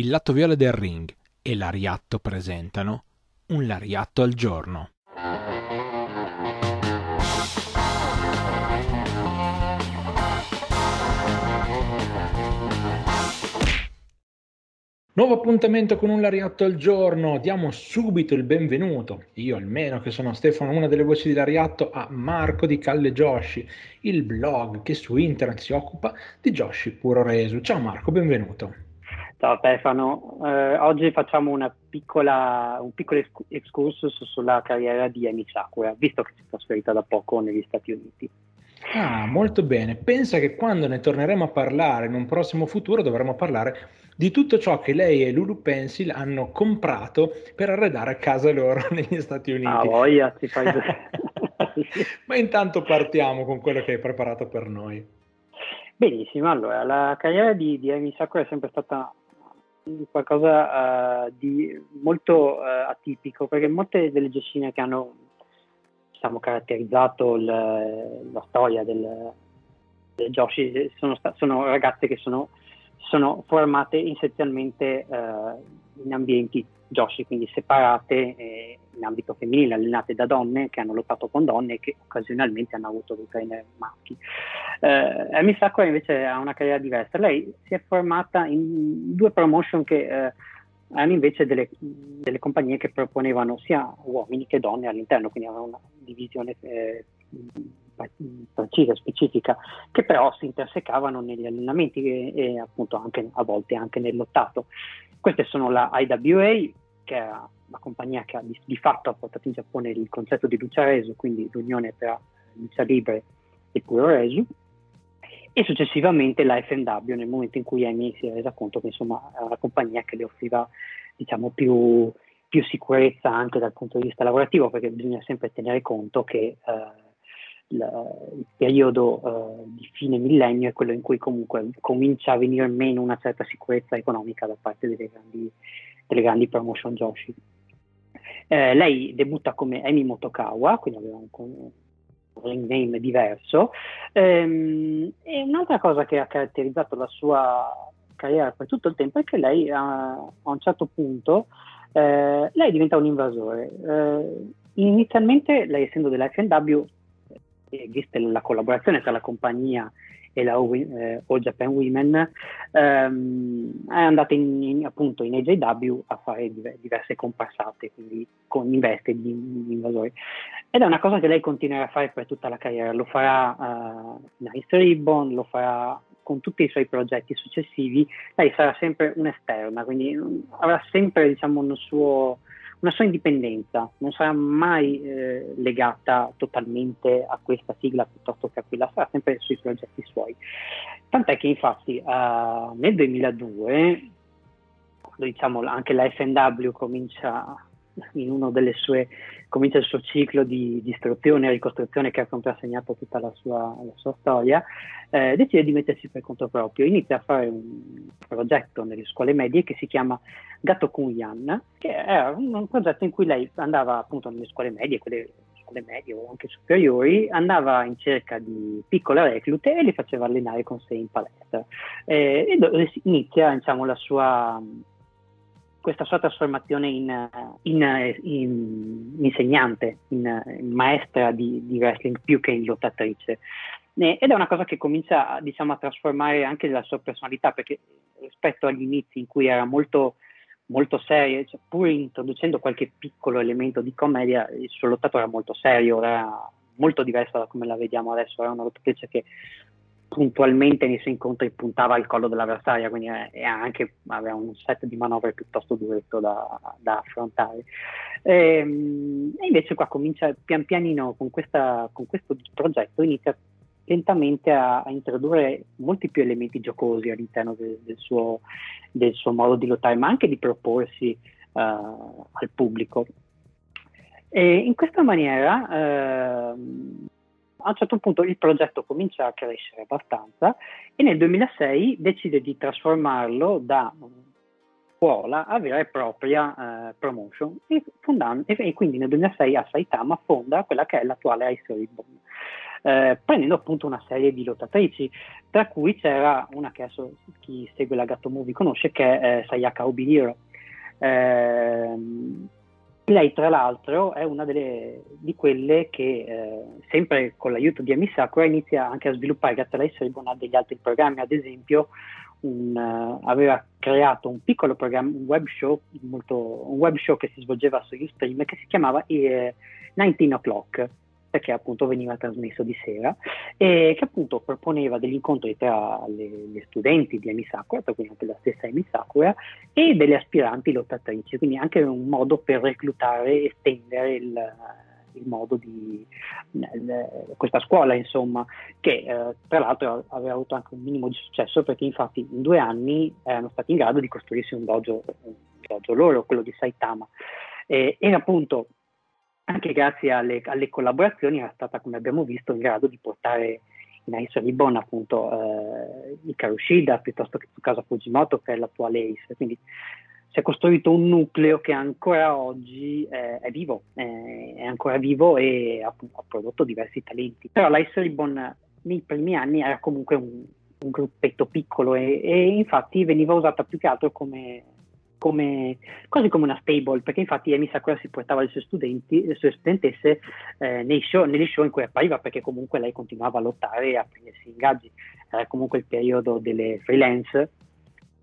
il lato viola del ring e l'Ariatto presentano un Lariatto al giorno. Nuovo appuntamento con un Lariatto al giorno, diamo subito il benvenuto, io almeno che sono Stefano, una delle voci di Lariatto, a Marco di Calle Joshi, il blog che su internet si occupa di Joshi Puro Resu. Ciao Marco, benvenuto. Ciao Stefano, eh, oggi facciamo piccola, un piccolo excursus sulla carriera di Amy Sakura, visto che si è trasferita da poco negli Stati Uniti. Ah, molto bene. Pensa che quando ne torneremo a parlare in un prossimo futuro dovremo parlare di tutto ciò che lei e Lulu Pencil hanno comprato per arredare a casa loro negli Stati Uniti. Ah, voglia, ti fai Ma intanto partiamo con quello che hai preparato per noi. Benissimo, allora, la carriera di, di Amy Sakura è sempre stata qualcosa uh, di molto uh, atipico, perché molte delle gessine che hanno diciamo, caratterizzato il, la storia del, del Joshi sono, sono, ragazze che sono, sono formate essenzialmente uh, in ambienti Joshi, quindi separate eh, in ambito femminile, allenate da donne che hanno lottato con donne e che occasionalmente hanno avuto dei trainer maschi. Eh, Amy Sakura invece ha una carriera diversa. Lei si è formata in due promotion che eh, hanno invece delle, delle, compagnie che proponevano sia uomini che donne all'interno, quindi avevano una divisione eh, precisa, specifica, che però si intersecavano negli allenamenti e, e appunto anche, a volte anche nel lottato. Queste sono la IWA, che è la compagnia che di, di fatto ha portato in Giappone il concetto di lucia reso, quindi l'unione tra lucia libre e puro reso, e successivamente la FNW nel momento in cui Amy si è resa conto che insomma era la compagnia che le offriva diciamo più, più, sicurezza anche dal punto di vista lavorativo perché bisogna sempre tenere conto che eh, la, il periodo eh, di fine millennio è quello in cui comunque comincia a venire meno una certa sicurezza economica da parte delle grandi, delle grandi promotion Joshi. Eh, lei debutta come Amy Motokawa, quindi aveva un, ring name diverso. Ehm, e un'altra cosa che ha caratterizzato la sua carriera per tutto il tempo è che lei a, a un certo punto eh, diventa un invasore. Eh, inizialmente lei essendo dell'FNW, eh, vista la collaborazione tra la compagnia e la eh, All Japan Women, ehm, è andata in, in, appunto in AJW a fare diverse comparsate, quindi con investe di, di, invasori. Ed è una cosa che lei continuerà a fare per tutta la carriera, lo farà uh, in Ice Ribbon, lo farà con tutti i suoi progetti successivi, lei sarà sempre un'esterna, quindi avrà sempre diciamo, un suo una sua indipendenza, non sarà mai eh, legata totalmente a questa sigla piuttosto che a quella, sarà sempre sui progetti suoi. Tant'è che infatti uh, nel 2002, quando diciamo anche la FNW comincia in uno delle sue comincia il suo ciclo di distruzione e ricostruzione che ha contrassegnato tutta la sua, la sua storia, eh, decide di mettersi per conto proprio, inizia a fare un progetto nelle scuole medie che si chiama Gatto Kun Yan, che è un, un progetto in cui lei andava appunto nelle scuole medie, quelle scuole medie o anche superiori, andava in cerca di piccole reclute e li faceva allenare con sé in palestra. Eh, e inizia diciamo, la sua questa sua trasformazione in, in, in insegnante, in, maestra di, di, wrestling più che in lottatrice. ed è una cosa che comincia diciamo, a trasformare anche la sua personalità, perché rispetto agli inizi in cui era molto, molto seria, cioè, pur introducendo qualche piccolo elemento di commedia, il suo lottato era molto serio, era molto diverso da come la vediamo adesso, era una lottatrice che puntualmente nei suoi incontri puntava al collo dell'avversaria, quindi eh, anche aveva un set di manovre piuttosto duretto da, da affrontare. E, ehm, e, invece qua comincia pian pianino con, questa, con questo progetto, inizia lentamente a, a, introdurre molti più elementi giocosi all'interno de, del, suo, del, suo, modo di lottare, ma anche di proporsi uh, al pubblico. E in questa maniera uh, a un certo punto il progetto comincia a crescere abbastanza e nel 2006 decide di trasformarlo da scuola a vera e propria eh, promotion e, fondando, e, e, quindi nel 2006 a Saitama fonda quella che è l'attuale Ice Ribbon. eh, prendendo appunto una serie di lottatrici, tra cui c'era una che adesso chi segue la Gatto Movie conosce, che è eh, Sayaka Obihiro. Eh, lei, tra l'altro, è una delle, di quelle che, eh, sempre con l'aiuto di Amy Sakura, inizia anche a sviluppare, grazie a lei, degli altri programmi, ad esempio un, uh, aveva creato un piccolo programma, un web show, molto, un web show che si svolgeva su Ustream che si chiamava eh, 19 O'Clock perché appunto veniva trasmesso di sera e che appunto proponeva degli incontri tra le, le studenti di Amy Sakura, tra cui anche la stessa Amy Sakura, e delle aspiranti lottatrici, quindi anche un modo per reclutare e estendere il, il modo di eh, questa scuola, insomma, che eh, tra l'altro aveva avuto anche un minimo di successo perché infatti in due anni erano stati in grado di costruirsi un dojo, un dojo loro, quello di Saitama. E, e appunto anche grazie alle, alle, collaborazioni era stata, come abbiamo visto, in grado di portare in Ace Ribbon appunto eh, Shida piuttosto che Tsukasa Fujimoto che è l'attuale Ace. Quindi si è costruito un nucleo che ancora oggi eh, è vivo, eh, è ancora vivo e ha, ha, prodotto diversi talenti. Però l'Ice Ribbon nei primi anni era comunque un, un gruppetto piccolo e, e, infatti veniva usata più che altro come, come, quasi come una stable, perché infatti Amy Sakura si portava le sue, studenti, le sue studentesse eh, show, negli show in cui appariva, perché comunque lei continuava a lottare e a prendersi ingaggi. Era comunque il periodo delle freelance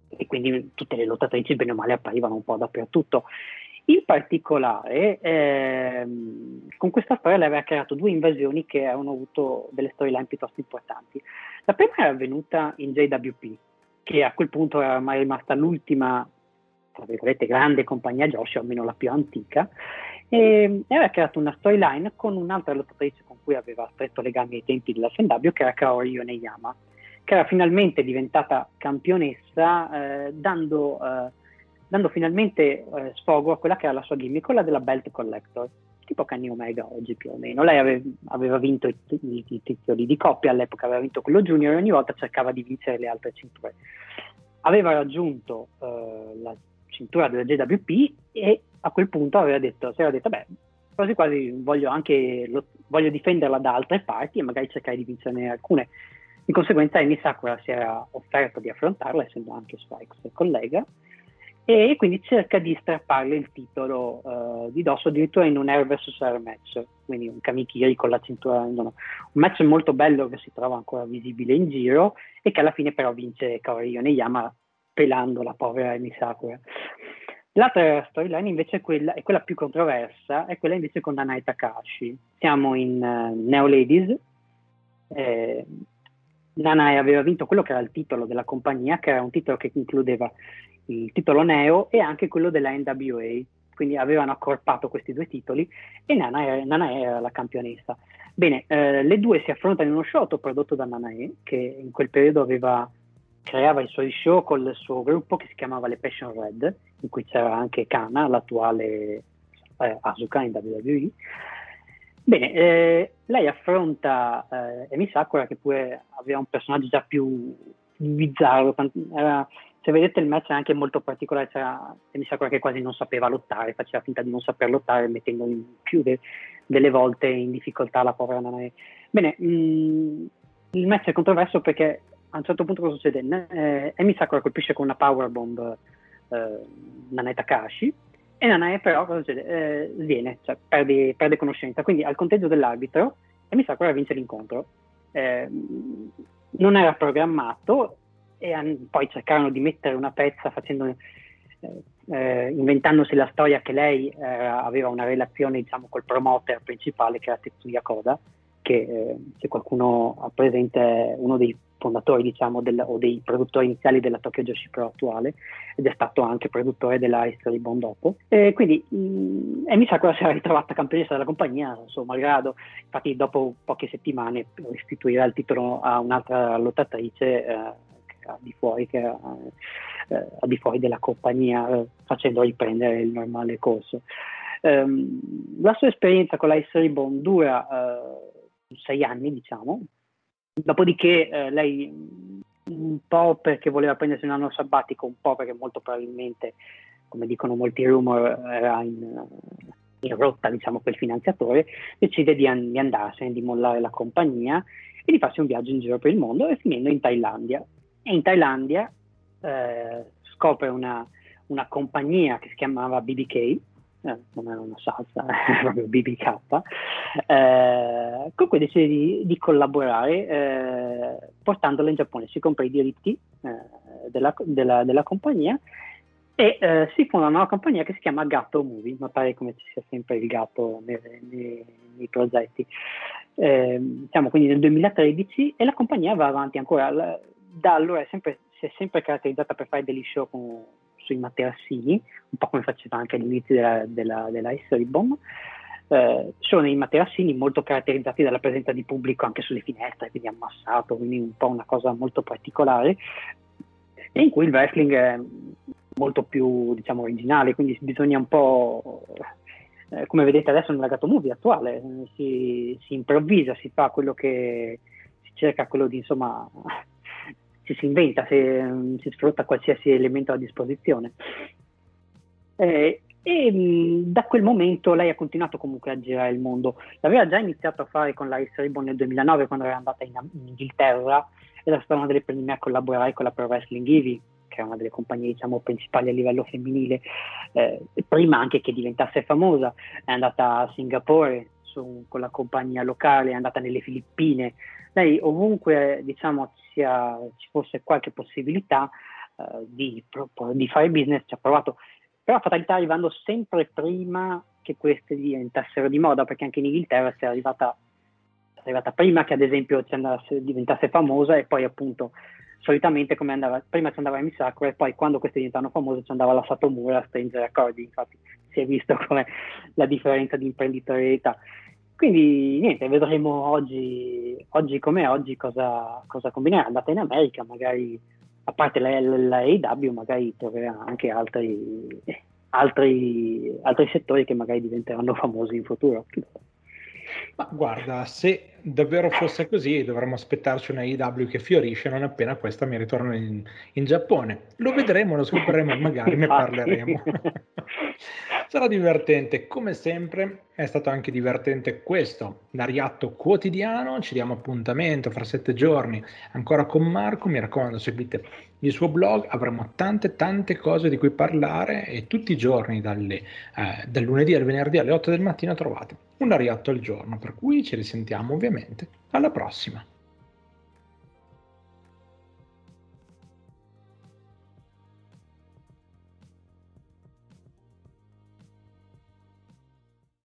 e quindi tutte le lottatrici bene o male apparivano un po' dappertutto. In particolare, ehm, con questa storia lei aveva creato due invasioni che avevano avuto delle storyline piuttosto importanti. La prima era avvenuta in JWP, che a quel punto era ormai rimasta l'ultima, tra virgolette, grande compagnia Joshi, almeno la più antica, e, e aveva creato una storyline con un'altra lottatrice con cui aveva stretto legami ai tempi della FNW, che era Kaori Yoneyama che era finalmente diventata campionessa eh, dando, eh, dando, finalmente eh, sfogo a quella che era la sua gimmick, quella della Belt Collector, tipo Kenny Omega oggi più o meno. Lei ave, aveva vinto i, i, i, titoli di coppia, all'epoca aveva vinto quello junior e ogni volta cercava di vincere le altre cinture. Aveva raggiunto eh, la cintura della JWP e a quel punto aveva detto, si era detto, beh, quasi quasi voglio anche lo, voglio difenderla da altre parti e magari cercare di vincerne alcune. Di conseguenza Amy Sakura si era offerto di affrontarla, essendo anche sua ex collega, e quindi cerca di strapparle il titolo uh, di dosso addirittura in un Air vs Air match, quindi un Kamikiri con la cintura, no, un match molto bello che si trova ancora visibile in giro e che alla fine però vince Kaori Yoneyama pelando la povera Amy Sakura. L'altra storyline invece è quella, è quella, più controversa, è quella invece con Nanae Takashi. Siamo in uh, Neo Ladies, eh, Nanae aveva vinto quello che era il titolo della compagnia, che era un titolo che includeva il titolo Neo e anche quello della NWA, quindi avevano accorpato questi due titoli e Nanae, Nanae era la campionessa. Bene, eh, le due si affrontano in uno show prodotto da Nanae, che in quel periodo aveva, creava i suoi show con il suo gruppo che si chiamava Le Passion Red, in cui c'era anche Kana, l'attuale eh, Asuka in WWE, Bene, eh, lei affronta eh, Emi Sakura che pure aveva un personaggio già più bizzarro, era, se vedete il match è anche molto particolare, c'era Emi Sakura che quasi non sapeva lottare, faceva finta di non saper lottare mettendo in più de, delle volte in difficoltà la povera Nanae. Bene, mh, mm, il match è controverso perché a un certo punto cosa succede? Eh, Emi Sakura colpisce con una powerbomb eh, Nanae Takashi e Nanae però cosa succede? Eh, sviene, cioè perde, perde, conoscenza. Quindi al conteggio dell'arbitro, e mi sa che vince l'incontro. Eh, non era programmato e an- poi cercarono di mettere una pezza facendo, eh, eh inventandosi la storia che lei eh, aveva una relazione diciamo col promoter principale che era Tetsuya Koda che eh, se qualcuno ha presente uno dei fondatori diciamo, del, o dei produttori iniziali della Tokyo Joshi Pro attuale ed è stato anche produttore della History Bond dopo. E quindi mh, mm, e mi sa che si era ritrovata campionessa della compagnia, insomma, malgrado, infatti dopo poche settimane restituirà il titolo a un'altra lottatrice eh, di fuori, che era, eh, al di fuori della compagnia, eh, facendo riprendere il normale corso. Um, la sua esperienza con la History Bond dura uh, sei anni, diciamo, Dopodiché eh, lei un po' perché voleva prendersi un anno sabbatico, un po' perché molto probabilmente, come dicono molti rumor, era in, in rotta diciamo quel finanziatore, decide di, an- di andarsene, di mollare la compagnia e di farsi un viaggio in giro per il mondo e finendo in Thailandia. E in Thailandia eh, scopre una, una, compagnia che si chiamava BBK, eh, non era una salsa, era proprio BBK, eh, con cui decide di, di collaborare eh, portandola in Giappone. Si compra i diritti eh, della, della, della compagnia e eh, si fonda una nuova compagnia che si chiama Gatto Movie, notare come ci sia sempre il gatto nei, nei, nei progetti. Eh, siamo quindi nel 2013 e la compagnia va avanti ancora, da allora è sempre, si è sempre caratterizzata per fare degli show con, sui materassini, un po' come faceva anche all'inizio della, della, della S Ribbon. Eh, sono dei materassini molto caratterizzati dalla presenza di pubblico anche sulle finestre, quindi ammassato, quindi un po' una cosa molto particolare, e in cui il wrestling è molto più diciamo originale, quindi bisogna un po' eh, come vedete adesso nella Gato Movie attuale, si, si, improvvisa, si fa quello che si cerca, quello di insomma ci si inventa, si, si sfrutta qualsiasi elemento a disposizione. Eh, e mh, da quel momento lei ha continuato comunque a girare il mondo. L'aveva già iniziato a fare con la Ice Ribbon nel 2009 quando era andata in, in Inghilterra ed era stata una delle prime a collaborare con la Pro Wrestling Ivy che è una delle compagnie diciamo, principali a livello femminile, eh, prima anche che diventasse famosa, è andata a Singapore su, con la compagnia locale, è andata nelle Filippine, lei ovunque diciamo, sia, ci fosse qualche possibilità eh, di, di, fare business ci ha provato, però fatalità arrivando sempre prima che queste diventassero di moda, perché anche in Inghilterra si è arrivata, è arrivata prima che ad esempio andasse, diventasse famosa e poi appunto solitamente come andava, prima ci andava Amy Sakura e poi quando queste diventavano famose ci andava la Satomura a stringere accordi, infatti si è visto come la differenza di imprenditorialità. Quindi niente, vedremo oggi, oggi come oggi cosa, cosa combinerà. Andata in America, magari a parte la, la AW, magari troverà anche altri, altri, altri settori che magari diventeranno famosi in futuro. Ma guarda, se davvero fosse così, dovremmo aspettarci una IW che fiorisce non appena questa mi ritorna in, in Giappone. Lo vedremo, lo scopriremo magari ne parleremo. Sarà divertente, come sempre è stato anche divertente questo, l'ariatto quotidiano, ci diamo appuntamento fra sette giorni ancora con Marco, mi raccomando seguite il suo blog, avremo tante tante cose di cui parlare e tutti i giorni dalle, eh, dal lunedì al venerdì alle 8 del mattino trovate un ariatto al giorno, per cui ci risentiamo ovviamente alla prossima.